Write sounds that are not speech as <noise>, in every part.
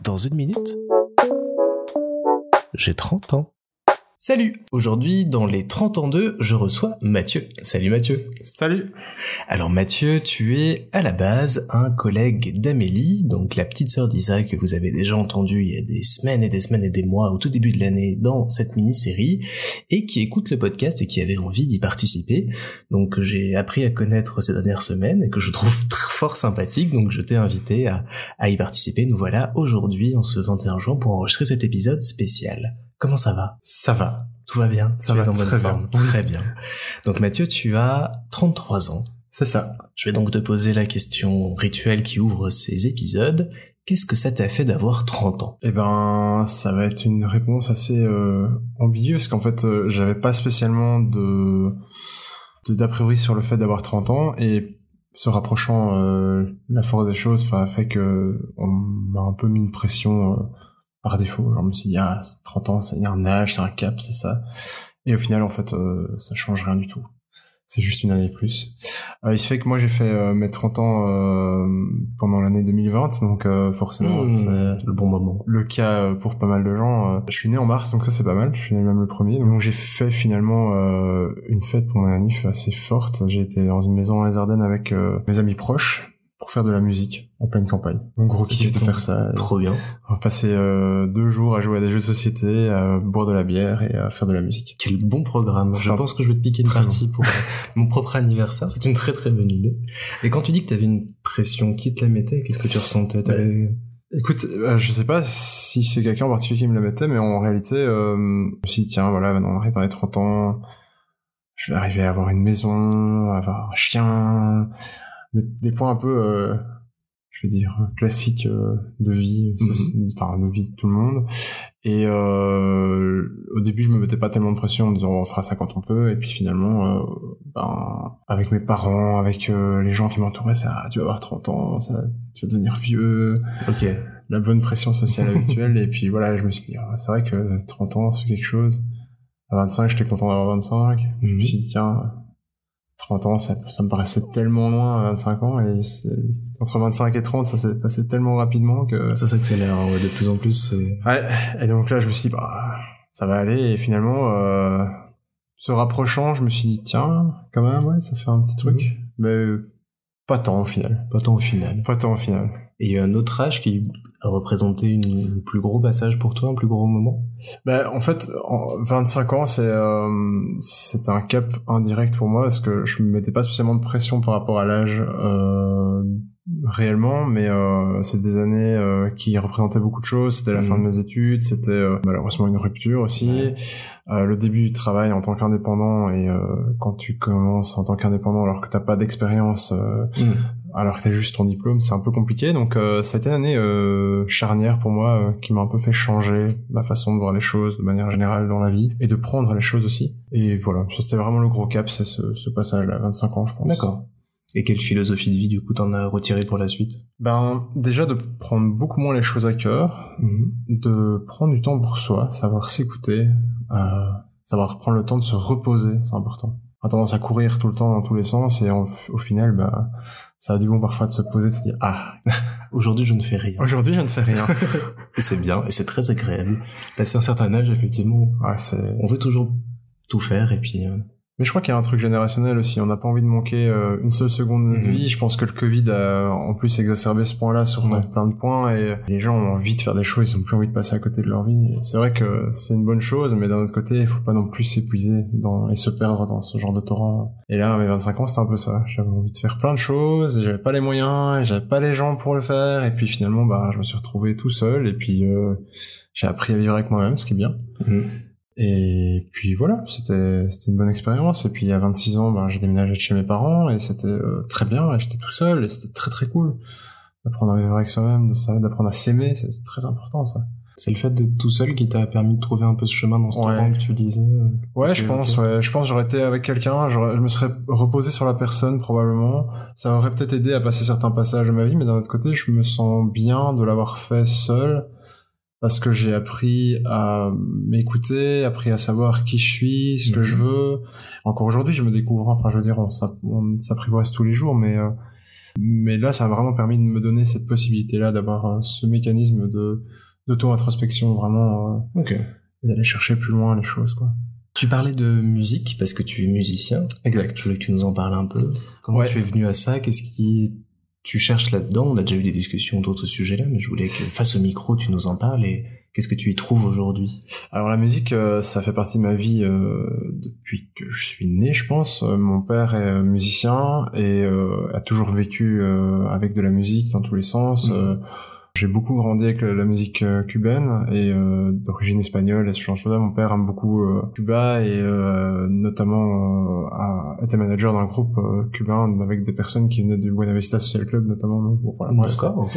Dans une minute, j'ai 30 ans. Salut Aujourd'hui, dans les 30 ans 2, je reçois Mathieu. Salut Mathieu Salut Alors Mathieu, tu es à la base un collègue d'Amélie, donc la petite sœur d'Isaac que vous avez déjà entendu il y a des semaines et des semaines et des mois au tout début de l'année dans cette mini-série, et qui écoute le podcast et qui avait envie d'y participer. Donc que j'ai appris à connaître ces dernières semaines et que je trouve très fort sympathique, donc je t'ai invité à, à y participer. Nous voilà aujourd'hui, en ce 21 juin, pour enregistrer cet épisode spécial. Comment ça va? Ça va. Tout va bien? Ça Tu va es en bonne très forme? Bien. Très bien. Donc Mathieu, tu as 33 ans. C'est ça. Je vais donc te poser la question rituelle qui ouvre ces épisodes. Qu'est-ce que ça t'a fait d'avoir 30 ans? Eh ben, ça va être une réponse assez euh, ambiguë parce qu'en fait, euh, j'avais pas spécialement de d'a priori sur le fait d'avoir 30 ans et se rapprochant euh, la force des choses enfin, fait que on m'a un peu mis une pression euh, par défaut. Genre, je me suis dit, ah, c'est 30 ans, c'est il y a un âge, c'est un cap, c'est ça. Et au final, en fait, euh, ça change rien du tout. C'est juste une année de plus. Euh, il se fait que moi, j'ai fait euh, mes 30 ans euh, pendant l'année 2020, donc euh, forcément, Mmh, c'est Le bon moment. le cas pour pas mal de gens. euh, Je suis né en mars, donc ça c'est pas mal. Je suis né même le premier. Donc j'ai fait finalement euh, une fête pour mon anniv assez forte. J'ai été dans une maison les Ardennes avec euh, mes amis proches pour faire de la musique en pleine campagne. Mon gros kiff de faire ça. Trop bien. On va passer euh, deux jours à jouer à des jeux de société, à boire de la bière et à faire de la musique. Quel bon programme. Je un- pense que je vais te piquer une partie pour euh, <laughs> mon propre anniversaire. C'est une très très bonne idée. Et quand tu dis que t'avais une pression, qui te la mettait? Qu'est-ce que tu ressentais? T'avais- Écoute, euh, je sais pas si c'est quelqu'un en particulier qui me le mettait, mais en réalité, euh, je me suis dit, tiens, voilà, maintenant on arrive dans les 30 ans, je vais arriver à avoir une maison, à avoir un chien, des, des points un peu, euh, je vais dire, classiques euh, de vie, Mhm. soci- enfin de vie de tout le monde. Et euh, au début, je me mettais pas tellement de pression en me disant, on fera ça quand on peut, et puis finalement, euh, ben, avec mes parents, avec euh, les gens qui m'entouraient, ça, tu vas avoir 30 ans, ça, tu vas devenir vieux, Ok. la bonne pression sociale <laughs> habituelle. et puis voilà, je me suis dit, ah, c'est vrai que 30 ans, c'est quelque chose. À 25, j'étais content d'avoir 25. Je me Mhm. suis dit, tiens, 30 ans, ça, ça me paraissait tellement loin à 25 ans. Et entre 25 et 30, ça s'est passé tellement rapidement que... Ça s'accélère hein, ouais, de plus en plus. c'est- Ouais, et donc là, je me suis dit, bah, ça va aller. Et finalement, euh, se rapprochant, je me suis dit, tiens, quand même, ouais, ça fait un petit truc. Mais euh, pas tant au final. Pas tant au final. Pas tant au final. Et il y a un autre âge qui a représenté une, un plus gros passage pour toi, un plus gros moment Ben, en fait, en 25 ans, c'est euh, c'est un cap indirect pour moi parce que je me mettais pas spécialement de pression par rapport à l'âge euh, réellement, mais euh, c'est des années euh, qui représentaient beaucoup de choses. C'était la fin de mes études, c'était euh, malheureusement une rupture aussi, Ouais. euh, le début du travail en tant qu'indépendant et euh, quand tu commences en tant qu'indépendant alors que t'as pas d'expérience euh, alors que t'as juste ton diplôme, c'est un peu compliqué. Donc euh, ça a été une année euh, charnière pour moi euh, qui m'a un peu fait changer ma façon de voir les choses de manière générale dans la vie et de prendre les choses aussi. Et voilà, ça c'était vraiment le gros cap, c'est ce, ce passage-là, 25 ans je pense. D'accord. Et quelle philosophie de vie, du coup, t'en as retiré pour la suite? Ben déjà de prendre beaucoup moins les choses à cœur, de prendre du temps pour soi, savoir s'écouter, euh, savoir prendre le temps de se reposer, c'est important. On a tendance à courir tout le temps dans tous les sens et en- au final, bah, ça a du bon parfois de se poser, de se dire ah <laughs> Aujourd'hui, je ne fais rien. aujourd'hui je ne fais rien. <laughs> Et c'est bien, et c'est très agréable. Passer un certain âge, effectivement, Ouais, on veut toujours tout faire, et puis... euh, Mais je crois qu'il y a un truc générationnel aussi. On n'a pas envie de manquer euh, une seule seconde de notre Mhm. vie. Je pense que le Covid a en plus exacerbé ce point-là sur Ouais. plein de points et les gens ont envie de faire des choses, ils ont plus envie de passer à côté de leur vie. C'est vrai que c'est une bonne chose, mais d'un autre côté, il faut pas non plus s'épuiser dans, et se perdre dans ce genre de torrent. Et là, à mes 25 ans, c'était un peu ça. J'avais envie de faire plein de choses, et j'avais pas les moyens, et j'avais pas les gens pour le faire. Et puis finalement, bah, je me suis retrouvé tout seul, et puis euh, j'ai appris à vivre avec moi-même, ce qui est bien. Et puis voilà, c'était c'était une bonne expérience. Et puis à 26 ans, ben, j'ai déménagé de chez mes parents et c'était euh, très bien. J'étais tout seul et c'était très très cool d'apprendre à vivre avec soi-même, de ça, d'apprendre à s'aimer. C'est très important ça. C'est le fait d'être tout seul qui t'a permis de trouver un peu ce chemin dans ce Ouais. torrent que tu disais. euh, Ouais, je pense. Ouais, je pense j'aurais été avec quelqu'un, je me serais reposé sur la personne probablement. Ça aurait peut-être aidé à passer certains passages de ma vie, mais d'un autre côté, je me sens bien de l'avoir fait seul parce que j'ai appris à m'écouter, appris à savoir qui je suis, ce que Mhm. je veux. Encore aujourd'hui, je me découvre. Enfin, je veux dire, on s'app- on s'apprivoise tous les jours, mais euh, Mais là, ça a vraiment permis de me donner cette possibilité-là d'avoir ce mécanisme de d'auto-introspection vraiment Ok. et d'aller chercher plus loin les choses, quoi. Tu parlais de musique parce que tu es musicien. Exact. Je voulais que tu nous en parles un peu. Comment Ouais. tu es venu à ça? Qu'est-ce qui tu cherches là-dedans On a déjà eu des discussions d'autres sujets là, mais je voulais que face au micro, tu nous en parles et qu'est-ce que tu y trouves aujourd'hui? Alors la musique, euh, ça fait partie de ma vie euh, depuis que je suis né, je pense. Euh, mon père est musicien et euh, a toujours vécu euh, avec de la musique dans tous les sens. Mhm. Euh, j'ai beaucoup grandi avec la la musique euh, cubaine et euh, d'origine espagnole et ce genre de choses-là. Mon père aime beaucoup euh, Cuba et euh, notamment euh, a été manager d'un groupe euh, cubain avec des personnes qui venaient du Buena Vista Social Club notamment. Donc, bon, voilà, bref, ça- ok.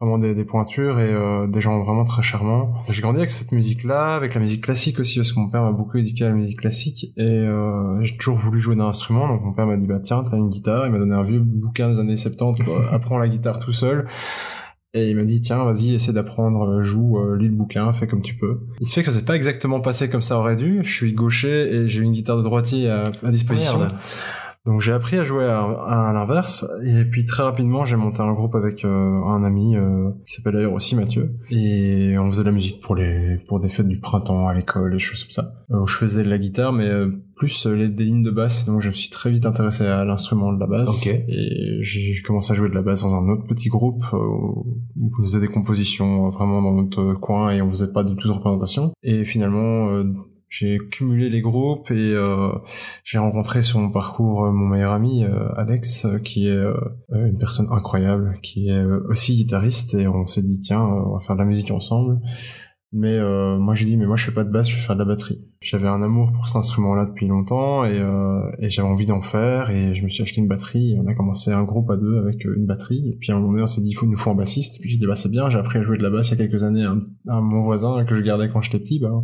vraiment des, des pointures et euh, des gens vraiment très charmants. J'ai grandi avec cette musique-là, avec la musique classique aussi, parce que mon père m'a beaucoup éduqué à la musique classique et euh, j'ai toujours voulu jouer d'un instrument. Donc mon père m'a dit bah tiens t'as une guitare, il m'a donné un vieux bouquin des années 70, quoi. <laughs> apprends la guitare tout seul. Et il m'a dit tiens vas-y essaie d'apprendre, euh, joue, euh, lis le bouquin, fais comme tu peux. Il se fait que ça s'est pas exactement passé comme ça aurait dû. Je suis gaucher et j'ai une guitare de droitier à, disposition. Donc j'ai appris à jouer à, à l'inverse et puis très rapidement j'ai monté un groupe avec euh, un ami euh, qui s'appelle d'ailleurs aussi Mathieu et on faisait de la musique pour les pour des fêtes du printemps à l'école et choses comme ça. Euh, où je faisais de la guitare mais euh, plus les, des lignes de basse donc je me suis très vite intéressé à l'instrument de la basse Ok. et j'ai commencé à jouer de la basse dans un autre petit groupe où on faisait des compositions vraiment dans notre coin et on faisait pas du tout de représentation et finalement j'ai cumulé les groupes et euh, j'ai rencontré sur mon parcours euh, mon meilleur ami euh, Alex euh, qui est euh, une personne incroyable qui est aussi guitariste et on s'est dit tiens on va faire de la musique ensemble. Mais moi j'ai dit mais moi je fais pas de basse je vais faire de la batterie. J'avais un amour pour cet instrument là depuis longtemps et, et j'avais envie d'en faire et je me suis acheté une batterie et on a commencé un groupe à deux avec une batterie. Et puis à un moment donné on s'est dit il faut nous faut un bassiste. Et puis j'ai dit bah c'est bien. J'ai appris à jouer de la basse il y a quelques années à, à mon voisin que je gardais quand j'étais petit bah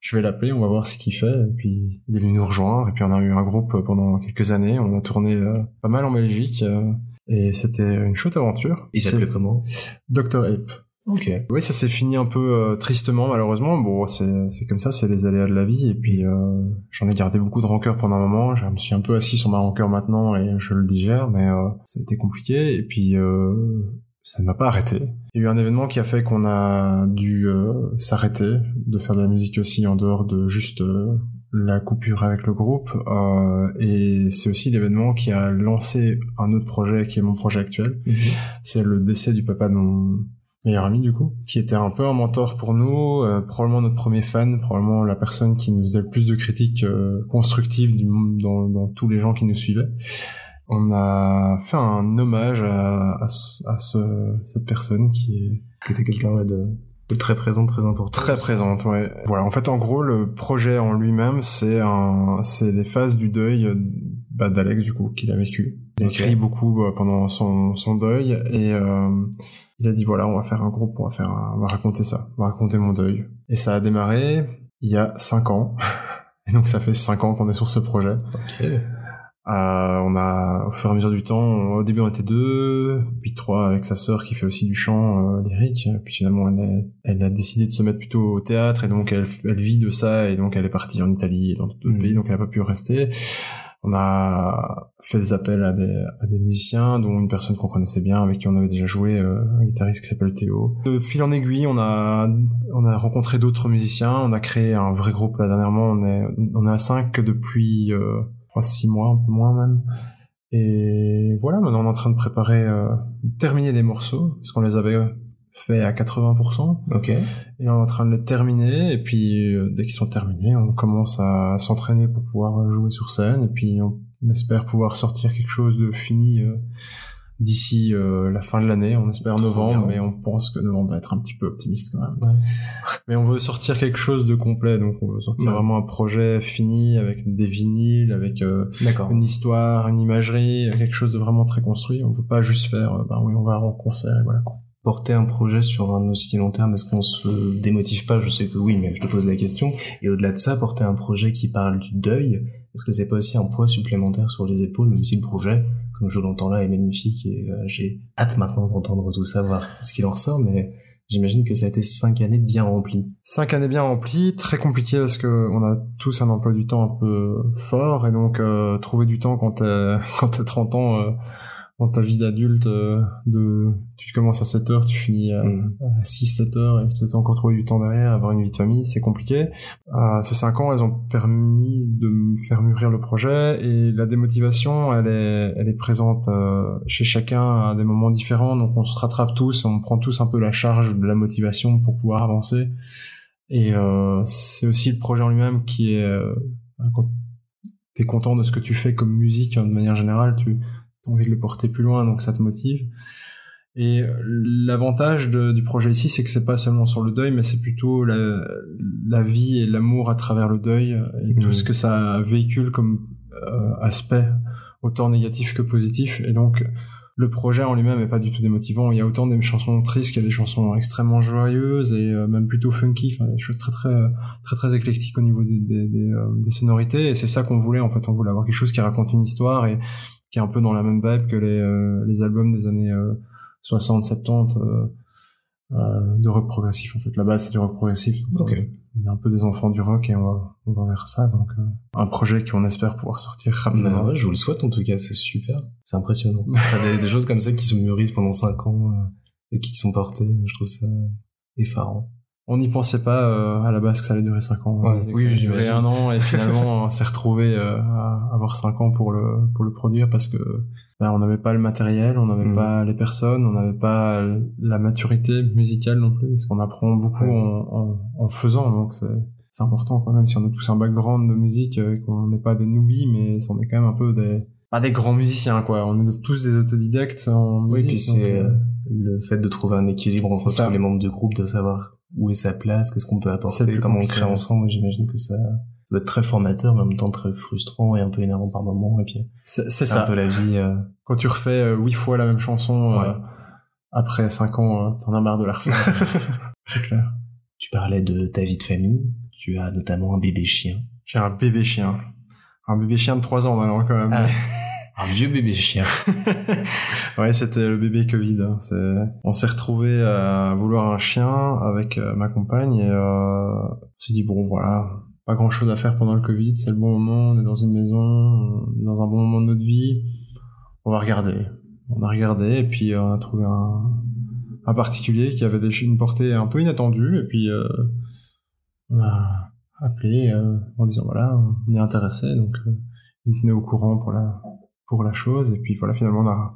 je vais l'appeler, on va voir ce qu'il fait. Et puis il est venu nous rejoindre. Et puis on a eu un groupe pendant quelques années. On a tourné euh, pas mal en Belgique. euh, et c'était une chouette aventure. Il s'appelait comment? Dr. Ape. Ok. Oui, ça s'est fini un peu euh, tristement malheureusement. Bon, c'est c'est comme ça, c'est les aléas de la vie. Et puis euh, j'en ai gardé beaucoup de rancœur pendant un moment. Je me suis un peu assis sur ma rancœur maintenant et je le digère, mais euh, ça a été compliqué. Et puis euh, ça ne m'a pas arrêté. Il y a eu un événement qui a fait qu'on a dû euh, s'arrêter de faire de la musique aussi en dehors de juste euh, la coupure avec le groupe. Euh, et c'est aussi l'événement qui a lancé un autre projet qui est mon projet actuel. C'est le décès du papa de mon meilleur ami du coup, qui était un peu un mentor pour nous, probablement notre premier fan, probablement la personne qui nous faisait le plus de critiques constructives du monde dans, dans tous les gens qui nous suivaient. On a fait un hommage à, à, à ce- cette personne qui est Que t'es quelqu'un de, de très présent, très important. très présente. Ouais. Voilà. En fait, en gros, le projet en lui-même, c'est un, c'est les phases du deuil bah, d'Alex du coup qu'il a vécu. Il a écrit beaucoup euh, pendant son, son deuil et euh, il a dit voilà, on va faire un groupe, on va faire, un- on va raconter ça, on va raconter mon deuil. Et ça a démarré il y a cinq ans. <laughs> Et donc ça fait cinq ans qu'on est sur ce projet. Euh, on a, au fur et à mesure du temps, on- au début on était deux, puis trois avec sa sœur qui fait aussi du chant euh, lyrique. Puis finalement, elle, est- elle a décidé de se mettre plutôt au théâtre et donc elle, elle vit de ça et donc elle est partie en Italie et dans d'autres Mhm. pays, donc elle n'a pas pu rester. On a fait des appels à des, à des musiciens, dont une personne qu'on connaissait bien, avec qui on avait déjà joué, euh, un guitariste qui s'appelle Théo. De fil en aiguille, on a, on a rencontré d'autres musiciens, on a créé un vrai groupe là dernièrement, on est, on est à cinq depuis, euh, crois, six mois, un peu moins même. Et voilà, maintenant on est en train de préparer, euh, terminer les morceaux, parce qu'on les avait fait à 80%. Ok. Et on est en train de les terminer, et puis euh, dès qu'ils sont terminés, on commence à s'entraîner pour pouvoir euh, jouer sur scène, et puis on espère pouvoir sortir quelque chose de fini euh, d'ici euh, la fin de l'année, on espère novembre, mais on pense que novembre va être un petit peu optimiste quand même. Ouais. Mais on veut sortir quelque chose de complet, donc on veut sortir Ouais. vraiment un projet fini, avec des vinyles, avec euh, une histoire, une imagerie, quelque chose de vraiment très construit, on veut pas juste faire, euh, ben oui, on va en concert, et voilà quoi. Porter un projet sur un aussi long terme, est-ce qu'on se démotive pas? Je sais que oui, mais je te pose la question. Et au-delà de ça, porter un projet qui parle du deuil, est-ce que c'est pas aussi un poids supplémentaire sur les épaules, même si le projet, comme je l'entends là, est magnifique et euh, j'ai hâte maintenant d'entendre tout ça, voir ce qu'il en ressort, mais j'imagine que ça a été cinq années bien remplies. Cinq années bien remplies, très compliqué parce que on a tous un emploi du temps un peu fort et donc euh, trouver du temps quand t'es <laughs> quand t'as 30 ans, euh, dans ta vie d'adulte, euh, de tu commences à 7 heures, tu finis à, Mm. 6-7 heures et tu dois encore trouver du temps derrière, avoir une vie de famille, c'est compliqué. Euh, ces 5 ans, elles ont permis de me faire mûrir le projet et la démotivation, elle est, elle est présente euh, chez chacun à des moments différents, donc on se rattrape tous, on prend tous un peu la charge de la motivation pour pouvoir avancer. Et euh, c'est aussi le projet en lui-même qui est... Euh, quand t'es content de ce que tu fais comme musique, hein, de manière générale, tu envie de le porter plus loin, donc ça te motive. Et l'avantage de- du projet ici, c'est que c'est pas seulement sur le deuil, mais c'est plutôt la, la vie et l'amour à travers le deuil et tout Mhm. ce que ça véhicule comme euh, aspect, autant négatif que positif. Et donc, le projet en lui-même est pas du tout démotivant. Il y a autant des chansons tristes qu'il y a des chansons extrêmement joyeuses et euh, même plutôt funky, enfin des choses très très très très éclectiques au niveau des, des, des, euh, des sonorités. Et c'est ça qu'on voulait en fait. On voulait avoir quelque chose qui raconte une histoire et qui est un peu dans la même vibe que les, euh, les albums des années euh, 60, 70 euh, euh, de rock progressif. En fait, la base c'est du rock progressif. On est un peu des enfants du rock et on va, on va vers ça. Donc, euh, un projet qu'on espère pouvoir sortir rapidement. Bah ouais, je vous le souhaite en tout cas, c'est super. C'est impressionnant. <laughs> Des, des choses comme ça qui se mûrissent pendant 5 ans euh, et qui sont portées, je trouve ça effarant. On n'y pensait pas euh, à la base que ça allait durer 5 ans. Ouais, oui, durer j'imagine. un an et <laughs> finalement on s'est retrouvé euh, à avoir 5 ans pour le pour le produire parce que ben, on n'avait pas le matériel, on n'avait Mhm. pas les personnes, on n'avait pas la maturité musicale non plus parce qu'on apprend beaucoup Ouais. en, en, en faisant donc c'est c'est important quand même si on a tous un background de musique euh, et qu'on n'est pas des newbies mais on est quand même un peu des pas des grands musiciens quoi on est tous des autodidactes en Oui, musique puis donc, c'est euh, le fait de trouver un équilibre entre tous les membres du groupe, de savoir où est sa place, qu'est-ce qu'on peut apporter, comment on crée ensemble? J'imagine que ça, ça doit être très formateur, mais en même temps très frustrant et un peu énervant par moment. Et puis c'est ça un peu la vie. euh, quand tu refais euh, huit fois la même chanson euh, après cinq ans, t'en as marre de la refaire. <laughs> c'est clair. Tu parlais de ta vie de famille. Tu as notamment un bébé chien. J'ai un bébé chien. Un bébé chien de trois ans maintenant quand même. Ah. <laughs> Un vieux bébé chien. <laughs> ouais, c'était le bébé Covid. hein. On s'est retrouvé à vouloir un chien avec euh, ma compagne et euh, on s'est dit bon voilà, pas grand chose à faire pendant le Covid, c'est le bon moment, on est dans une maison, dans un bon moment de notre vie, on va regarder. On a regardé et puis euh, on a trouvé un, particulier qui avait une portée un peu inattendue et puis on a appelé en disant voilà, on est intéressé donc il tenait au courant pour la pour la chose. Et puis voilà finalement on a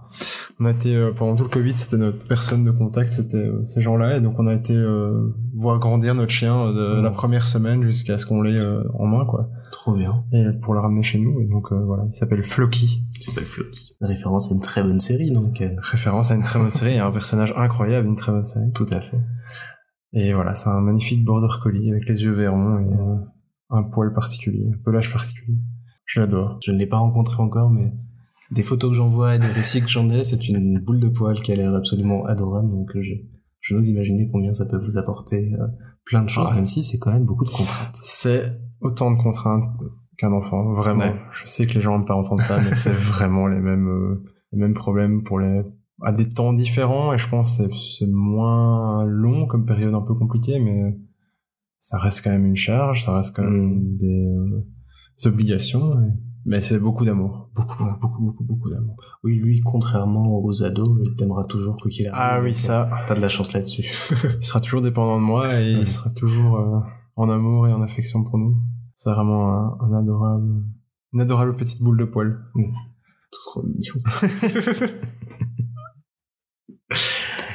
on a été euh, pendant tout le Covid c'était notre personne de contact c'était euh, ces gens-là. Et donc on a été euh, voir grandir notre chien euh, de la première semaine jusqu'à ce qu'on l'ait euh, en main quoi. Trop bien. et pour le ramener chez nous. Et donc euh, voilà il s'appelle Floki. Il s'appelle Floki. Référence à une très bonne série, donc référence à une très bonne série et un personnage incroyable une très bonne série. Tout à fait. et voilà c'est un magnifique border collie avec les yeux verrons et euh, un poil particulier un pelage particulier. Je l'adore. Je ne l'ai pas rencontré encore, mais des photos que j'en vois et des récits que j'en ai, c'est une boule de poil qui a l'air absolument adorable. Donc je, je n'ose imaginer combien ça peut vous apporter euh, plein de choses, Ouais. même si c'est quand même beaucoup de contraintes. C'est autant de contraintes qu'un enfant, vraiment. Ouais. Je sais que les gens n'aiment pas entendre ça, mais c'est <laughs> vraiment les mêmes, euh, les mêmes problèmes pour les, à des temps différents, et je pense que c'est- moins long comme période un peu compliquée, mais ça reste quand même une charge, ça reste quand même Mm. des, euh, obligations, et- mais c'est beaucoup d'amour. Beaucoup, beaucoup, beaucoup, beaucoup d'amour. Oui, lui, contrairement aux ados, il t'aimera toujours quoi qu'il arrive. Ah oui, ça, T'as de la chance là-dessus. <laughs> il sera toujours dépendant de moi, et Ouais. il sera toujours euh, en amour et en affection pour nous. C'est vraiment un, un adorable, une adorable petite boule de poil. Tout trop mignon. <laughs>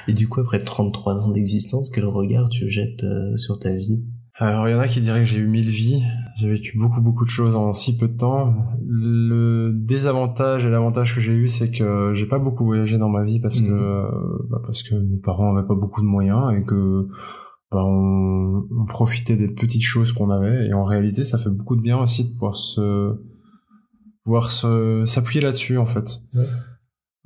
Et du coup, après 33 ans d'existence, quel regard tu jettes euh, sur ta vie? Alors, il y en a qui diraient que j'ai eu mille vies. J'ai vécu beaucoup, beaucoup de choses en si peu de temps. Le désavantage et l'avantage que j'ai eu, c'est que j'ai pas beaucoup voyagé dans ma vie parce que, euh, bah, parce que mes parents avaient pas beaucoup de moyens et que, bah, on, on profitait des petites choses qu'on avait. Et en réalité, ça fait beaucoup de bien aussi de pouvoir se, pouvoir se, s'appuyer là-dessus, en fait. Ouais.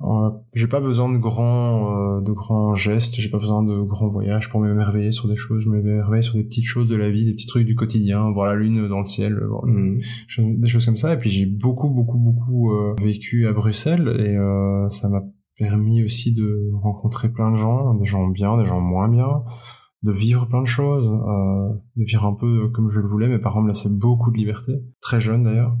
Euh, j'ai pas besoin de grands, euh, de grands gestes, j'ai pas besoin de grands voyages pour m'émerveiller sur des choses, je m'émerveille sur des petites choses de la vie, des petits trucs du quotidien, voir la lune dans le ciel, voir le- Mhm. je- des choses comme ça. Et puis j'ai beaucoup, beaucoup, beaucoup euh, vécu à Bruxelles et euh, ça m'a permis aussi de rencontrer plein de gens, des gens bien, des gens moins bien, de vivre plein de choses, euh, de vivre un peu comme je le voulais. Mes parents me laissaient beaucoup de liberté, très jeune d'ailleurs.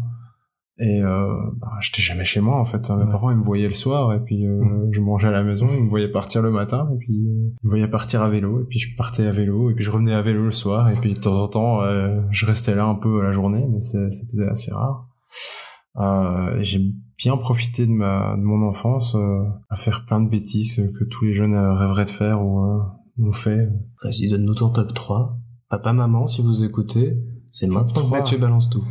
Et euh, bah, j'étais jamais chez moi en fait. Mes Ouais. parents ils me voyaient le soir et puis euh, Mhm. je mangeais à la maison. Ils me voyaient partir le matin et puis euh, ils me voyaient partir à vélo et puis je partais à vélo et puis je revenais à vélo le soir et puis de temps en temps euh, je restais là un peu la journée mais c'était assez rare. Euh, et j'ai bien profité de ma de mon enfance euh, à faire plein de bêtises que tous les jeunes rêveraient de faire ou euh, ont fait. Vas-y, donne-nous ton top 3. Papa, maman, si vous écoutez, c'est maintenant que 3. Mathieu balance tout.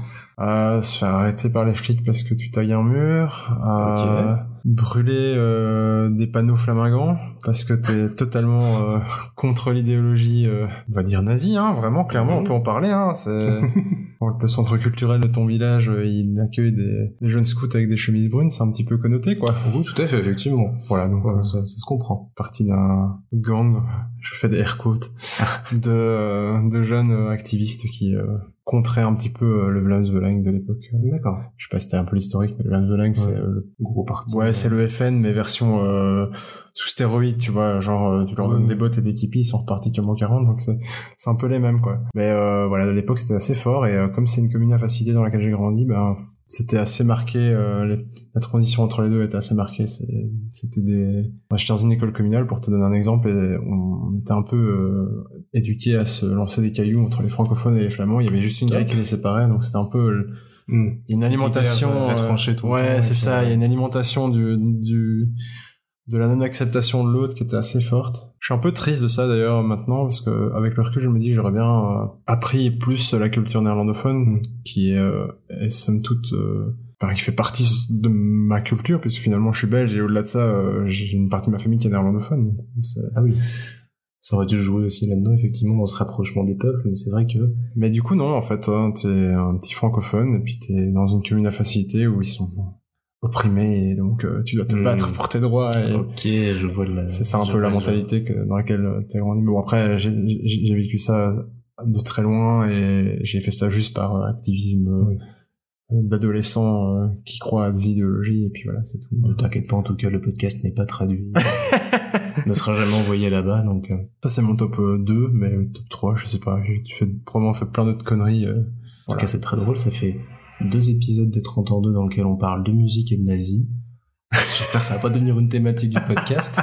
Euh, se faire arrêter par les flics parce que tu tailles un mur. Euh. Brûler euh, des panneaux flamingants parce que t'es <laughs> totalement euh, contre l'idéologie, euh, on va dire nazie, hein, vraiment, clairement, on Mhm. peut en parler. Hein, c'est... <laughs> Quand le centre culturel de ton village, euh, il accueille des, des jeunes scouts avec des chemises brunes, c'est un petit peu connoté, quoi. Oui, tout à fait, effectivement. Voilà, donc ça, ça se comprend. partie d'un gang, je fais des air quotes, <laughs> de, de jeunes activistes qui euh, contraient un petit peu euh, le Vlaams-Belang de l'époque. D'accord. Je sais pas si c'était un peu l'historique, mais le Vlaams-Belang, c'est euh, le Gros parti. Ouais, c'est le FN, mais version euh, sous stéroïde, tu vois, genre euh, tu leur donnes Ouais. des bottes et des kipis, ils sont repartis comme au 40, donc c'est c'est un peu les mêmes, quoi. Mais euh, voilà, à l'époque c'était assez fort, et euh, comme c'est une commune à facilité dans laquelle j'ai grandi, ben c'était assez marqué, euh, la transition entre les deux était assez marquée. C'était des... Moi, j'étais dans une école communale, pour te donner un exemple, et on était un peu euh, éduqués à se lancer des cailloux entre les francophones et les flamands, il y avait juste une grille qui les séparait, donc c'était un peu... Hmm. il y a une alimentation Qui était euh, tout le ouais c'est ça il y a une alimentation du du de la non acceptation de l'autre qui était assez forte je suis un peu triste de ça d'ailleurs maintenant parce que avec le recul je me dis que j'aurais bien euh, appris plus la culture néerlandophone Mm. qui est, euh, est somme toute euh, enfin, qui fait partie de ma culture puisque finalement je suis belge et au-delà de ça euh, j'ai une partie de ma famille qui est néerlandophone Ah oui. Ça aurait dû jouer aussi là-dedans, effectivement, dans ce rapprochement des peuples, mais c'est vrai que... mais du coup non en fait hein, t'es un petit francophone et puis t'es dans une commune à facilité où ils sont opprimés et donc euh, tu dois te Mm. battre pour tes droits et Ok, je vois le... c'est ça un peu la mentalité que, dans laquelle t'es grandi mais bon après j'ai vécu ça de très loin et j'ai fait ça juste par euh, activisme euh, Oui. d'adolescents euh, qui croient à des idéologies et puis voilà c'est tout Ne t'inquiète pas, en tout cas, le podcast n'est pas traduit. <laughs> ne sera jamais envoyé là-bas, donc... euh, ça c'est mon top euh, 2 mais top 3 je sais pas j'ai probablement fait plein d'autres conneries euh, En tout cas, c'est très drôle, ça fait deux épisodes des 30 ans 2 dans lesquels on parle de musique et de nazis. J'espère que ça va pas devenir une thématique du podcast,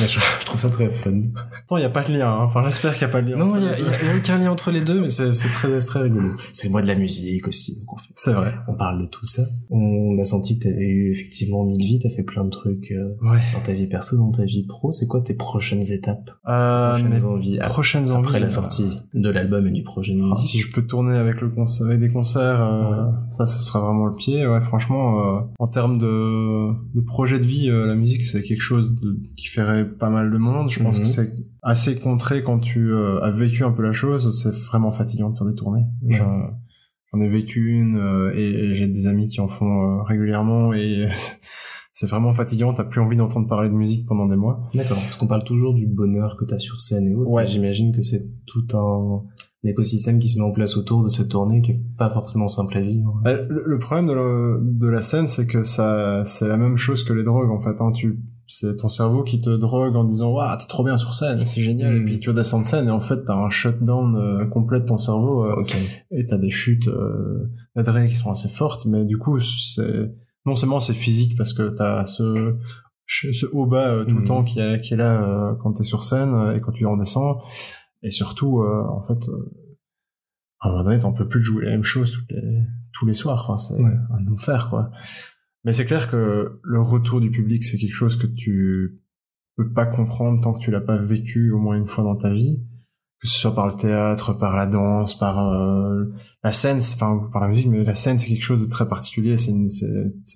mais je, je trouve ça très fun. Attends, il y a pas de lien hein. enfin j'espère qu'il y a pas de lien Non, il y, les a- aucun lien entre les deux, mais c'est très, c'est très rigolo. C'est le mois de la musique aussi, donc on, fait, c'est vrai on parle de tout ça. On a senti que t'avais eu effectivement mille vies, t'as fait plein de trucs euh, ouais dans ta vie perso, dans ta vie pro. C'est quoi tes prochaines étapes, euh, prochaines envies ap- prochaines envies après la euh, sortie de l'album et du projet de Ah, musique? si je peux tourner avec le concert, avec des concerts, euh, ça, ce sera vraiment le pied. Ouais, franchement, euh, en termes de, de projet de vie, euh, la musique, c'est quelque chose de- qui ferait pas mal de monde. Je pense Mhm. que c'est assez contré quand tu euh, as vécu un peu la chose. C'est vraiment fatigant de faire des tournées. J'en j'en ai vécu une euh, et, et j'ai des amis qui en font régulièrement et <laughs> c'est vraiment fatigant. T'as plus envie d'entendre parler de musique pendant des mois. D'accord, parce qu'on parle toujours du bonheur que t'as sur scène et autres. Ouais. J'imagine que c'est tout un, un écosystème qui se met en place autour de cette tournée qui est pas forcément simple à vivre. Euh, Le, le problème de, le- de la scène, c'est que ça, c'est la même chose que les drogues, en fait. Hein. Tu, c'est ton cerveau qui te drogue en disant, waouh, t'es trop bien sur scène, c'est génial. Mm. Et puis tu redescends de scène et en fait, t'as un shutdown euh, complet de ton cerveau euh, Ok. et t'as des chutes euh, d'adré qui sont assez fortes. Mais du coup, c'est non seulement c'est physique parce que t'as ce ce haut bas euh, tout le Mm. temps qui est, qui est là euh, quand t'es sur scène euh, et quand tu redescends. Et surtout, euh, en fait, euh, à un moment donné, t'en peux plus de jouer la même chose toutes les, tous les soirs. Enfin, c'est Ouais. un enfer, quoi. Mais c'est clair que le retour du public, c'est quelque chose que tu peux pas comprendre tant que tu l'as pas vécu au moins une fois dans ta vie. Que ce soit par le théâtre, par la danse, par euh, la scène, enfin par la musique, mais la scène c'est quelque chose de très particulier. C'est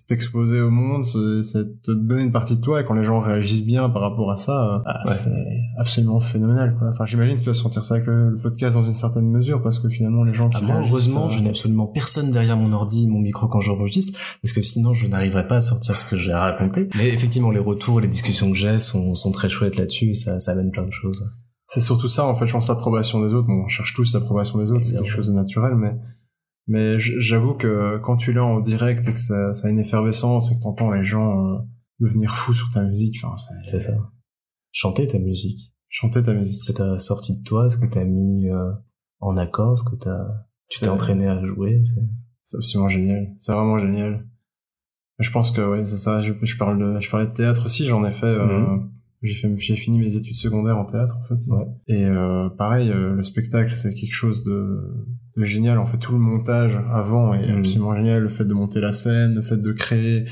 t'exposer au monde, c'est te donner une partie de toi. Et quand les gens réagissent bien par rapport à ça, euh, ah, Ouais. c'est absolument phénoménal. Quoi. Enfin, j'imagine que tu vas sentir ça avec le, le podcast dans une certaine mesure, parce que finalement les gens qui Ah, réagissent, heureusement, euh, je n'ai absolument personne derrière mon ordi, mon micro quand j'enregistre, parce que sinon je n'arriverais pas à sortir ce que j'ai à raconter. Mais effectivement, les retours, les discussions que j'ai sont, sont très chouettes là-dessus et ça, ça amène plein de choses. C'est surtout ça, en fait, je pense, l'approbation des autres. Bon, on cherche tous l'approbation des autres, c'est quelque chose de naturel, mais, mais j'avoue que quand tu l'as en direct et que ça, ça a une effervescence et que t'entends les gens euh, devenir fous sur ta musique, enfin, C'est ça. Chanter ta musique. Chanter ta musique. Ce que t'as sorti de toi, ce que t'as mis euh, en accord, ce que t'as, tu t'es entraîné à jouer. c'est- absolument génial. C'est vraiment génial. Je pense que ouais, c'est ça. Je, je parle de, je parlais de théâtre aussi. J'en ai fait. Euh, Mhm. J'ai fait, j'ai fini mes études secondaires en théâtre en fait. Ouais. Et euh, pareil, euh, le spectacle c'est quelque chose de, de génial. En fait, tout le montage avant est Mhm. absolument génial. Le fait de monter la scène, le fait de créer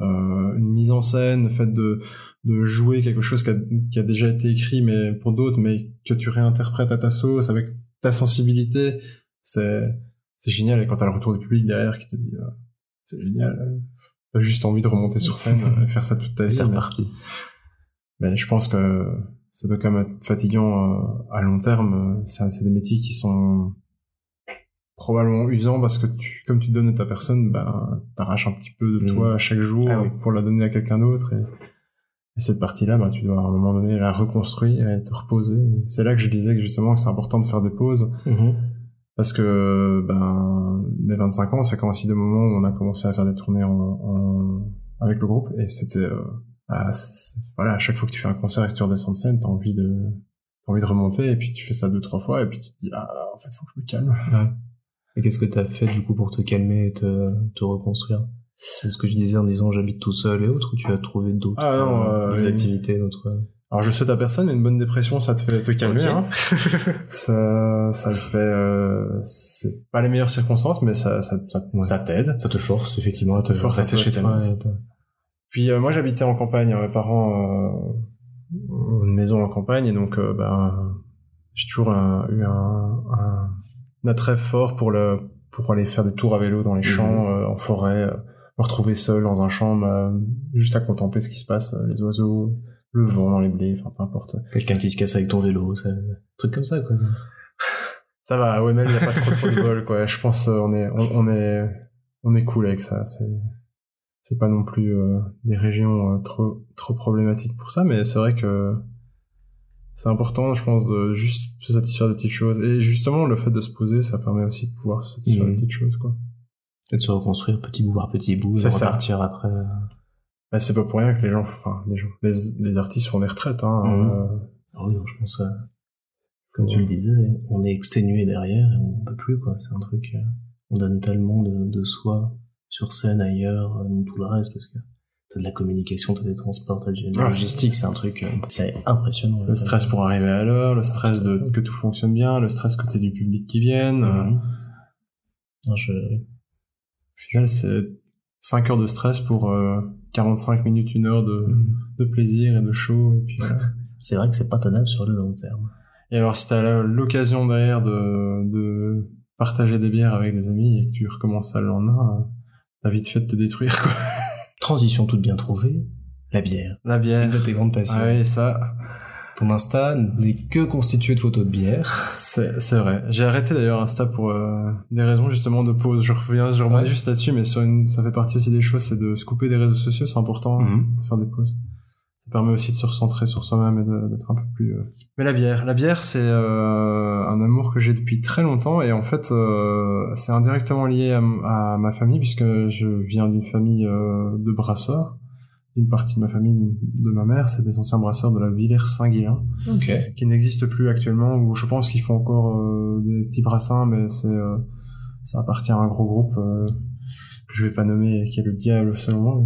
euh, une mise en scène, le fait de de jouer quelque chose qui a, qui a déjà été écrit mais pour d'autres, mais que tu réinterprètes à ta sauce avec ta sensibilité, c'est c'est génial. Et quand t'as le retour du public derrière qui te dit euh, c'est génial, euh, t'as juste envie de remonter sur scène <laughs> euh, et faire ça toute ta vie. C'est reparti. mais je pense que ça doit quand même être fatigant euh, à long terme. C'est c'est des métiers qui sont probablement usants parce que tu, comme tu donnes de ta personne, ben, t'arraches un petit peu de toi à chaque jour Ah oui. pour la donner à quelqu'un d'autre. Et, et cette partie-là, ben, tu dois à un moment donné la reconstruire et te reposer. C'est là que je disais que justement que c'est important de faire des pauses Mhm. parce que ben mes 25 ans, ça coïncide au moment où on a commencé à faire des tournées en, en- avec le groupe et c'était euh, ah, c'est- voilà à chaque fois que tu fais un concert et que tu redescends de scène, t'as envie de t'as envie de remonter et puis tu fais ça deux trois fois et puis tu te dis ah en fait faut que je me calme. Ouais. Et qu'est-ce que t'as fait du coup pour te calmer et te, te reconstruire? C'est ce que je disais en disant j'habite tout seul et autres ou tu as trouvé d'autres Ah non, euh, euh, activités, d'autres... Alors je souhaite à personne, une bonne dépression ça te fait te calmer. Hein. <laughs> ça ça le fait. Euh, c'est pas les meilleures circonstances, mais ça ça ça, Ouais. ça t'aide. Ça te force effectivement Ça à te te force rester chez à toi. Puis euh, moi j'habitais en campagne, hein, mes parents euh, ont une maison en campagne et donc euh, ben j'ai toujours un- eu un, un, un attrait fort pour le pour aller faire des tours à vélo dans les champs, euh, en forêt, me retrouver seul dans un champ, juste à contempler ce qui se passe, les oiseaux, le vent dans les blés, enfin peu importe. Quelqu'un qui se casse avec ton vélo, ça... un truc comme ça quoi. <laughs> Ça va, à OML il n'y a pas trop trop de vol quoi. Je pense on est on, on est on est cool avec ça. C'est c'est pas non plus euh, des régions euh, trop trop problématiques pour ça, mais c'est vrai que c'est important, je pense, de juste se satisfaire des petites choses. Et justement, le fait de se poser, ça permet aussi de pouvoir se satisfaire Mhm. des petites choses, quoi. Et de se reconstruire petit bout par petit bout et C'est ça. repartir après. Bah, c'est pas pour rien que les gens, enfin, les gens, les, les artistes font des retraites, hein. Euh, oui, non, je pense, comme tu le disais, on est exténué derrière et on peut plus, quoi. C'est un truc, on donne tellement de, de soi sur scène, ailleurs, euh, dans tout le reste, parce que t'as de la communication, t'as des transports, t'as de la Ah, logistique, c'est un truc, euh, c'est impressionnant. le stress pour arriver à l'heure, le stress de que tout fonctionne bien, le stress que t'aies du public qui vienne. Mhm. Non, je, Au final, c'est 5 heures de stress pour euh, 45 minutes, une heure de, de plaisir et de show. Et, puis, <laughs> c'est vrai que c'est pas tenable sur le long terme. et alors, si t'as la- l'occasion derrière de, de partager des bières avec des amis et que tu recommences ça le lendemain, t'as vite fait de te détruire, quoi. Transition toute bien trouvée, la bière. La Une bière. de tes grandes passions. Ah oui, ça, Ton Insta n'est que constitué de photos de bière. c'est c'est vrai. J'ai arrêté d'ailleurs Insta pour euh, des raisons justement de pause. Je reviens, je reviens Ouais. juste là-dessus, mais sur une, ça fait partie aussi des choses, c'est de se couper des réseaux sociaux, c'est important Mhm. de faire des pauses. Ça permet aussi de se recentrer sur soi-même et d'être un peu plus. euh, Mais la bière, la bière, c'est euh, un amour que j'ai depuis très longtemps et en fait, euh, c'est indirectement lié à, ma famille puisque je viens d'une famille euh, de brasseurs. Une partie de ma famille, de ma mère, c'est des anciens brasseurs de la Villers Saint-Guilain Ok. qui n'existe plus actuellement, où je pense qu'ils font encore euh, des petits brassins, mais c'est euh, ça appartient à un gros groupe euh, je vais pas nommer, qui est le diable selon moi.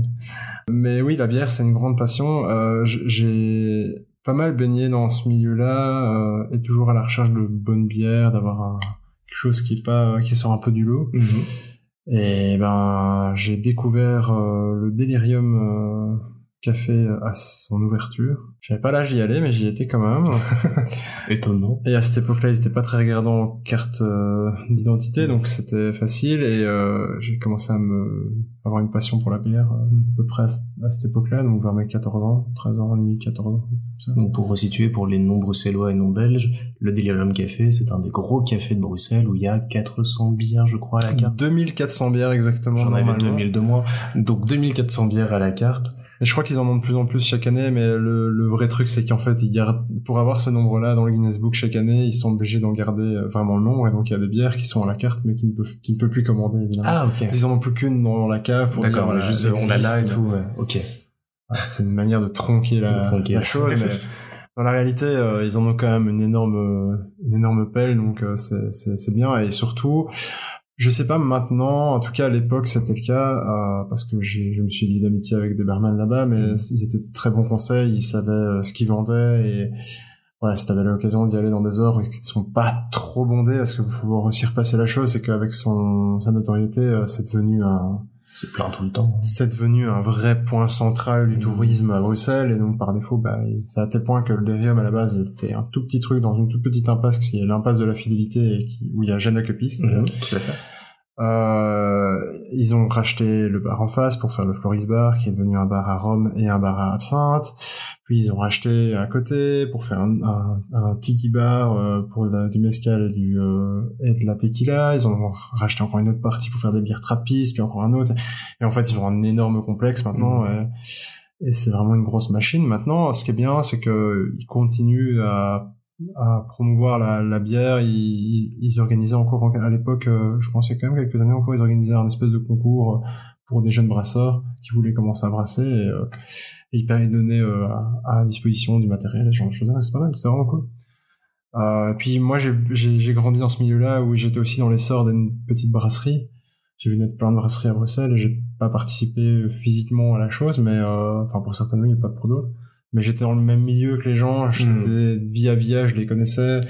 Mais oui, la bière, c'est une grande passion. Euh, J'ai pas mal baigné dans ce milieu-là, euh, et toujours à la recherche de bonnes bières, d'avoir quelque chose qui est pas qui sort un peu du lot. Et ben, j'ai découvert euh, le Delirium euh, Café à son ouverture. J'avais pas l'âge d'y aller, mais j'y étais quand même. <laughs> Étonnant. Et à cette époque-là, ils étaient pas très regardants en carte euh, d'identité, donc c'était facile. Et euh, j'ai commencé à me avoir une passion pour la bière euh, à peu près à, ce- à cette époque-là, donc vers mes 14 ans, 13 ans et demi, 14 ans. ça. Donc pour resituer pour les non bruxellois et non belges, le Delirium Café, c'est un des gros cafés de Bruxelles où il y a 400 bières, je crois, à la carte. 2400 bières exactement. J'en avais normalement. 2000 de moins. Donc 2400 bières à la carte. Et je crois qu'ils en ont de plus en plus chaque année, mais le, le vrai truc, c'est qu'en fait, ils gardent, pour avoir ce nombre-là dans le Guinness Book chaque année, ils sont obligés d'en garder euh, vraiment le nombre, et donc il y a des bières qui sont à la carte, mais qui ne peuvent, qui ne peuvent plus commander, évidemment. Ah, ok. Ils en ont plus qu'une dans la cave pour dire, voilà, juste, elle on l'a là et tout, ouais. Ok. C'est une manière de tronquer la, De tronquer. la chose, mais <laughs> dans la réalité, euh, ils en ont quand même une énorme, euh, une énorme pelle, donc euh, c'est bien, et surtout, Je sais pas maintenant, en tout cas à l'époque c'était le cas, euh, parce que j'ai, je me suis lié d'amitié avec des barman là-bas, mais Mm. ils étaient de très bons conseils, ils savaient euh, ce qu'ils vendaient, et voilà, si t'avais l'occasion d'y aller dans des heures qui ne sont pas trop bondées, parce que faut aussi repasser la chose, c'est qu'avec son sa notoriété, euh, c'est devenu un C'est plein tout le temps. c'est devenu un vrai point central du Mhm. tourisme à Bruxelles et donc par défaut bah c'est à tel point que le Derium à la base c'était un tout petit truc dans une toute petite impasse qui est l'impasse de la fidélité et qui, où il y a Jeanne Piste tout à fait. Euh, ils ont racheté le bar en face pour faire le Floris Bar, qui est devenu un bar à Rome et un bar à Absinthe. Puis ils ont racheté à côté pour faire un, un, un tiki bar euh, pour la- du mezcal et du euh, et de la tequila. Ils ont racheté encore une autre partie pour faire des bières trappistes, puis encore un autre. Et en fait, ils ont un énorme complexe maintenant. Et, et c'est vraiment une grosse machine. Maintenant, ce qui est bien, c'est que ils continuent à à promouvoir la, la bière. Ils, ils, organisaient encore en- à l'époque, euh, je a quand même quelques années encore, ils organisaient un espèce de concours euh, pour des jeunes brasseurs qui voulaient commencer à brasser et, euh, et ils, ils donnaient euh, à, disposition du matériel, ce genre de choses. C'est pas mal, c'est vraiment cool. Euh, et puis moi j'ai grandi dans ce milieu-là où j'étais aussi dans l'essor d'une petite brasserie. J'ai vu naître plein de brasseries à Bruxelles et j'ai pas participé physiquement à la chose, mais enfin pour certaines oui, pas pour d'autres mais j'étais dans le même milieu que les gens, j'étais via via, je les connaissais.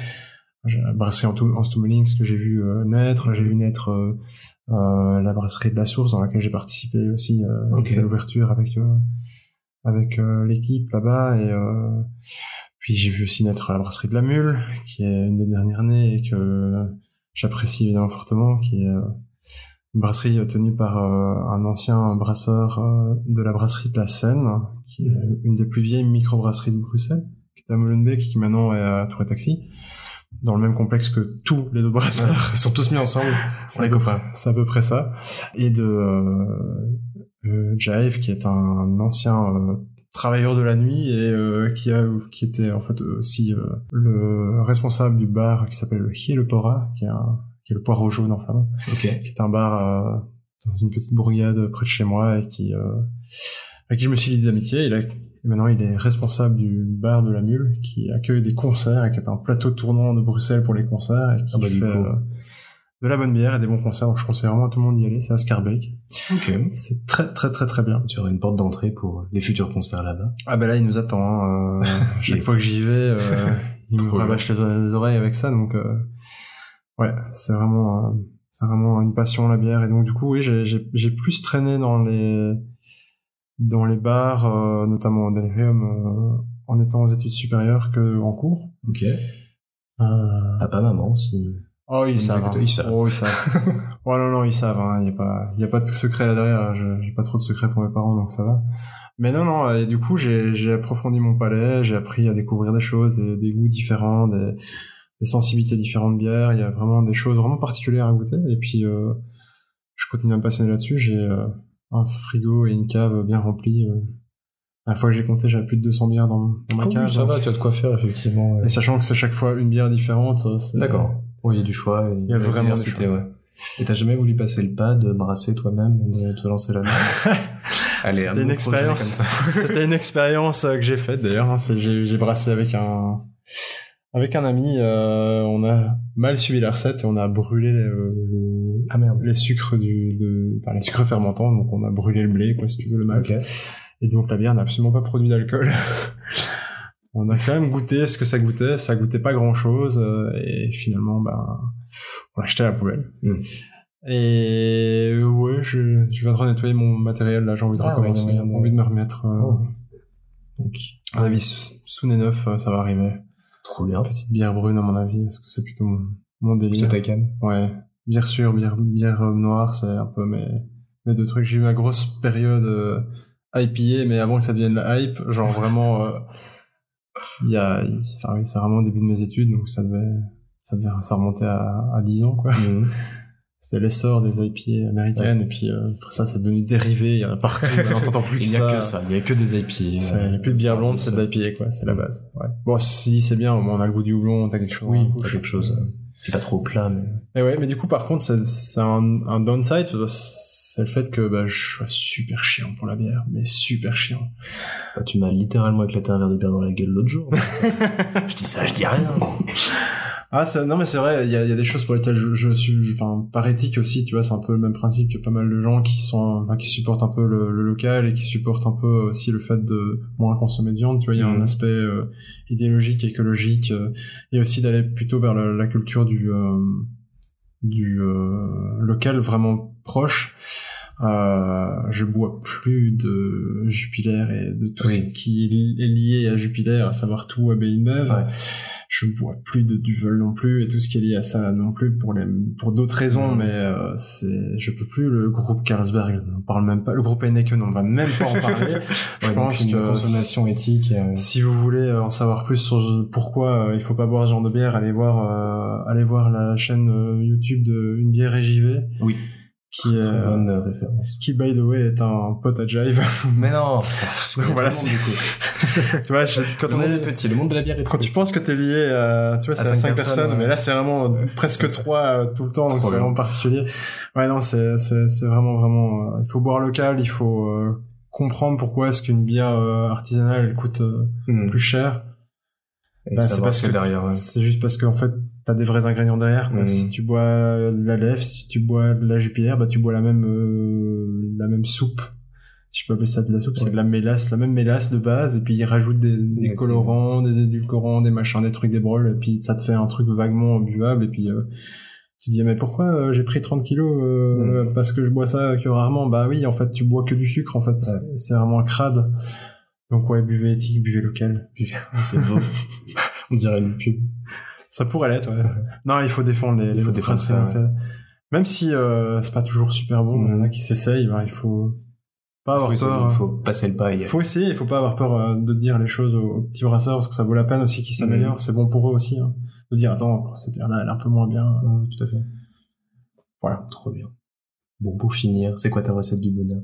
J'ai la brasserie en, en Stummelings que j'ai vu euh, naître, j'ai vu naître euh, euh, la brasserie de la Source dans laquelle j'ai participé aussi euh, Ok. à l'ouverture avec euh, avec l'équipe là-bas et euh, puis j'ai vu aussi naître la brasserie de la Mule qui est une des dernières nées et que j'apprécie évidemment fortement qui est euh, une brasserie tenue par euh, un ancien brasseur euh, de la brasserie de la Seine, qui est une des plus vieilles microbrasseries de Bruxelles, qui était à Molenbeek et qui maintenant est à Tour et Taxi, dans le même complexe que tous les autres brasseurs. Ils sont tous mis ensemble. <laughs> C'est à, peu près- c'est à peu près ça. Et de euh, euh, Jive, qui est un ancien euh, travailleur de la nuit et euh, qui a qui était en fait aussi euh, le responsable du bar qui s'appelle le qui est un qui est le poireau jaune en flamand Ok. qui est un bar euh, dans une petite bourgade près de chez moi et qui euh, avec qui je me suis lié d'amitié. Il a- et maintenant, il est responsable du bar de la Mule qui accueille des concerts et qui est un plateau tournant de Bruxelles pour les concerts et qui Ah bah, fait euh, de la bonne bière et des bons concerts. Donc, je conseille vraiment à tout le monde d'y aller. C'est à Scarbeck. Ok. C'est très, très, très, très bien. Tu auras une porte d'entrée pour les futurs concerts là-bas. Ah ben là, il nous attend. hein. Euh, <laughs> chaque fois que j'y vais, euh, <laughs> il me rabâche les, les oreilles avec ça. Donc, euh, ouais, c'est vraiment, euh, c'est vraiment une passion la bière. Et donc, du coup, oui, j'ai, plus traîné dans les, dans les bars, euh, notamment au Delirium, euh, en étant aux études supérieures que en cours. Ok. Euh, Papa, maman, si. Oh, ils Ils savent. hein. ils savent. Oh, ils savent. <laughs> oh non, non, ils savent. Il hein. n'y a pas, y a pas de secret là derrière. J'ai pas trop de secrets pour mes parents, donc ça va. Mais non, non. Et du coup, j'ai, approfondi mon palais. J'ai appris à découvrir des choses, des, des goûts différents, des, des sensibilités différentes de bière. Il y a vraiment des choses vraiment particulières à goûter. Et puis, euh, je continue à me passionner là-dessus. J'ai euh, un frigo et une cave bien remplis. euh. La fois que j'ai compté, j'avais plus de 200 bières dans, dans ma Oh, cave. ça donc- va, tu as de quoi faire, effectivement. Et sachant que c'est chaque fois une bière différente. D'accord. Oui, il y a du choix. Il y a vraiment du diversité, ouais. Et t'as jamais voulu passer le pas de brasser toi-même et de te lancer là-dedans <laughs> C'était un une expérience. <laughs> C'était une expérience que j'ai faite d'ailleurs. hein. J'ai brassé avec un avec un ami. euh, on a mal suivi la recette et on a brûlé le, le- Ah merde. les sucres du de enfin les sucres fermentants. Donc on a brûlé le blé quoi si tu veux le malt. Ok. Et donc la bière n'a absolument pas produit d'alcool. <laughs> on a quand même goûté ce que ça goûtait. Ça goûtait pas grand chose et finalement ben on l'a jeté à la poubelle. Mm. Et ouais, je, je viendrai nettoyer mon matériel là. J'ai envie de Ah ouais, recommencer. ouais, J'ai ouais. envie de me remettre. euh, Oh. Donc, à mon avis, neuf, euh, ça va arriver. Trop bien. Petite bière brune, à mon avis, parce que c'est plutôt mon, mon délire. Plutôt ta cam. Ouais. Bière sûre, bière, bière euh, noire, c'est un peu mes, mes deux trucs. J'ai eu ma grosse période euh, IPA, mais avant que ça devienne la hype, genre vraiment, euh, il y a, enfin oui, c'est vraiment au début de mes études, donc ça devait, ça devait, ça remontait à, à 10 ans, quoi. Mhm. C'était l'essor des IPA américaines, et puis euh, après ça, c'est devenu dérivé, il y en a partout, on <laughs> n'entend plus que Il n'y a que ça. Il n'y a que des IPA. C'est- Il n'y a plus de bière blonde, c'est de l'IPA, quoi. C'est la base. Ouais. Bon, dit, c'est bien. Au moins, on a le goût du houblon, t'as quelque chose. Oui, t'as bouche. quelque chose. euh, C'est pas trop plat, mais. Et ouais, mais du coup, par contre, c'est un, un downside. C'est le fait que bah, je sois super chiant pour la bière, mais super chiant. Bah, tu m'as littéralement éclaté un verre de bière dans la gueule l'autre jour. <laughs> je dis ça, je dis rien. Ah, ça, non, mais c'est vrai, il y a, y a des choses pour lesquelles je, je suis, enfin, par éthique aussi, tu vois, c'est un peu le même principe que pas mal de gens qui sont, enfin, qui supportent un peu le, le local et qui supportent un peu aussi le fait de moins consommer de viande, tu vois, il y a un Mhm. aspect euh, idéologique, écologique, euh, et aussi d'aller plutôt vers la, la culture du, euh, du euh, local vraiment proche. Euh, je bois plus de Jupiler et de tout Oui. ce qui est lié à Jupiler, à savoir tout à Neuve Ouais. Je bois plus de Duvel non plus et tout ce qui est lié à ça non plus pour les pour d'autres raisons mais euh, c'est je peux plus le groupe Carlsberg on parle même pas le groupe Heineken on va même pas en parler <laughs> je Ouais, pense que consommation éthique. euh, si vous voulez en savoir plus sur pourquoi euh, il faut pas boire ce genre de bière allez voir euh, allez voir la chaîne YouTube de une bière RJV Oui. Qui Très euh, bonne euh, référence. qui by the way est un pote à Jive <laughs> Mais non, <laughs> putain, je Donc voilà, monde, du coup. <laughs> tu vois je- quand Le on monde est petit, le monde de la bière est Quand petit. tu penses que t'es lié à, tu vois, c'est à cinq 5 personnes, personnes, ouais. mais là c'est vraiment euh, presque c'est 3 tout le temps, donc c'est vraiment particulier. Ouais, non, c'est, c'est, c'est vraiment, vraiment, euh, il faut boire local, il faut euh, comprendre pourquoi est-ce qu'une bière euh, artisanale, elle coûte euh, Mhm. plus cher. Bah, c'est parce ce que a derrière. ouais. c'est juste parce qu'en fait, t'as des vrais ingrédients derrière, quoi. Si tu bois de la lèvre, si tu bois de la jupière, bah tu bois la même, euh, la même soupe. Si je peux appeler ça de la soupe, c'est de la mélasse, la même mélasse de base, et puis ils rajoutent des, colorants, des édulcorants, des machins, des trucs, des brols, et puis ça te fait un truc vaguement buvable, et puis euh, tu te dis, mais pourquoi euh, j'ai pris 30 kilos euh, Parce que je bois ça que rarement? Bah oui, en fait, tu bois que du sucre, en fait. Ouais. C'est vraiment un crade. Donc ouais, buvez éthique, buvez local. <laughs> C'est beau. On dirait une pub. Ça pourrait l'être, ouais. Non, il faut défendre les, Il les faut défendre ça, locaux. Même si euh, c'est pas toujours super bon, il y en a qui s'essayent, ben, il faut pas avoir Il faut, peur. il faut passer le pas Il faut essayer, il faut pas avoir peur euh, de dire les choses aux, aux petits brasseurs parce que ça vaut la peine aussi qu'ils s'améliorent. Mhm. C'est bon pour eux aussi. Hein. De dire, attends, cette bière-là, elle est un peu moins bien. Ouais, tout à fait. Voilà. Trop bien. Bon, pour finir, c'est quoi ta recette du bonheur?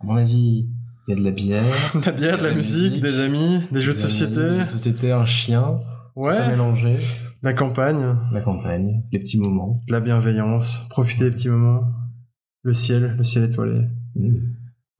À mon avis, il y a de la bière, <laughs> La bière, de la, La musique, musique, des amis, des jeux de amis, société. des jeux de société, un chien, tout ça Ouais. mélangé, La campagne, la campagne, les petits moments. la bienveillance, profiter des petits moments. Le ciel, le ciel étoilé. Mmh.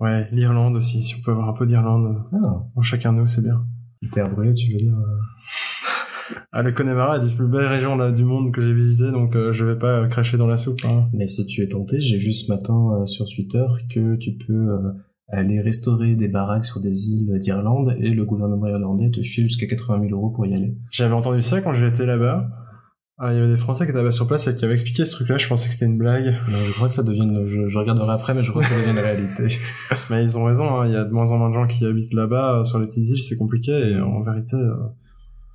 Ouais, l'Irlande aussi, si on peut avoir un peu d'Irlande Ah, en chacun de nous, c'est bien. terre brûlée, tu veux dire euh, Ah, le Connemara est une des plus belles régions là, du monde que j'ai visité, donc euh, je vais pas euh, cracher dans la soupe. Hein. Mais si tu es tenté, j'ai vu ce matin euh, sur Twitter que tu peux euh, aller restaurer des baraques sur des îles d'Irlande et le gouvernement irlandais te file jusqu'à 80 000 euros pour y aller. J'avais entendu ça quand j'étais là-bas. Ah, il y avait des Français qui étaient là-bas sur place et qui avaient expliqué ce truc-là. Je pensais que c'était une blague, Mais je crois que ça devienne, je, je regarderai après, mais je crois que ça devient une réalité. <laughs> mais ils ont raison. hein. Il y a de moins en moins de gens qui habitent là-bas euh, sur les petites îles, c'est compliqué. Et en vérité, euh,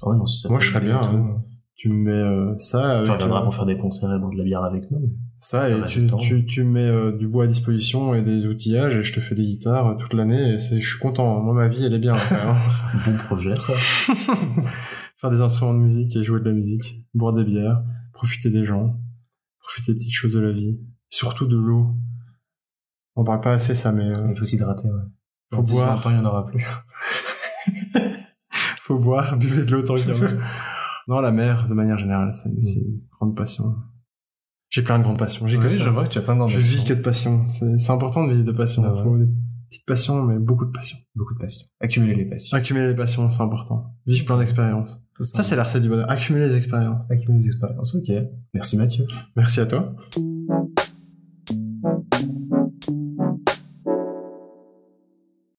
Ouais, non, si ça Moi, je serais bien, hein. tu me mets euh, ça, Tu reviendras pour faire des concerts et boire de la bière avec nous. Ça et tu, tu, tu mets euh, du bois à disposition et des outillages et je te fais des guitares euh, toute l'année. Et c'est, je suis content. Moi, ma vie, elle est bien. après, hein. <laughs> Bon projet, ça. <laughs> faire des instruments de musique et jouer de la musique, boire des bières, profiter des gens, profiter des petites choses de la vie, surtout de l'eau. On parle pas assez ça, mais euh, Il faut s'hydrater, ouais. Faut Dans 10, boire. 20 ans, il n'y en aura plus. <laughs> faut boire, buvez de l'eau tant qu'il y en a. Non, la mer, de manière générale, c'est aussi une grande passion. J'ai plein de grandes passions, j'ai que Oui, ça. je vois que tu as plein Je vis que de passion. C'est important de vivre de passion. Ah Il ouais. faut des petites passions, mais beaucoup de passion. Beaucoup de passion. Accumuler les passions. Accumuler les passions, c'est important. Vivre plein d'expériences. Ça, c'est la recette du bonheur. Accumuler les expériences. accumuler les expériences. Ok. Merci Mathieu. Merci à toi.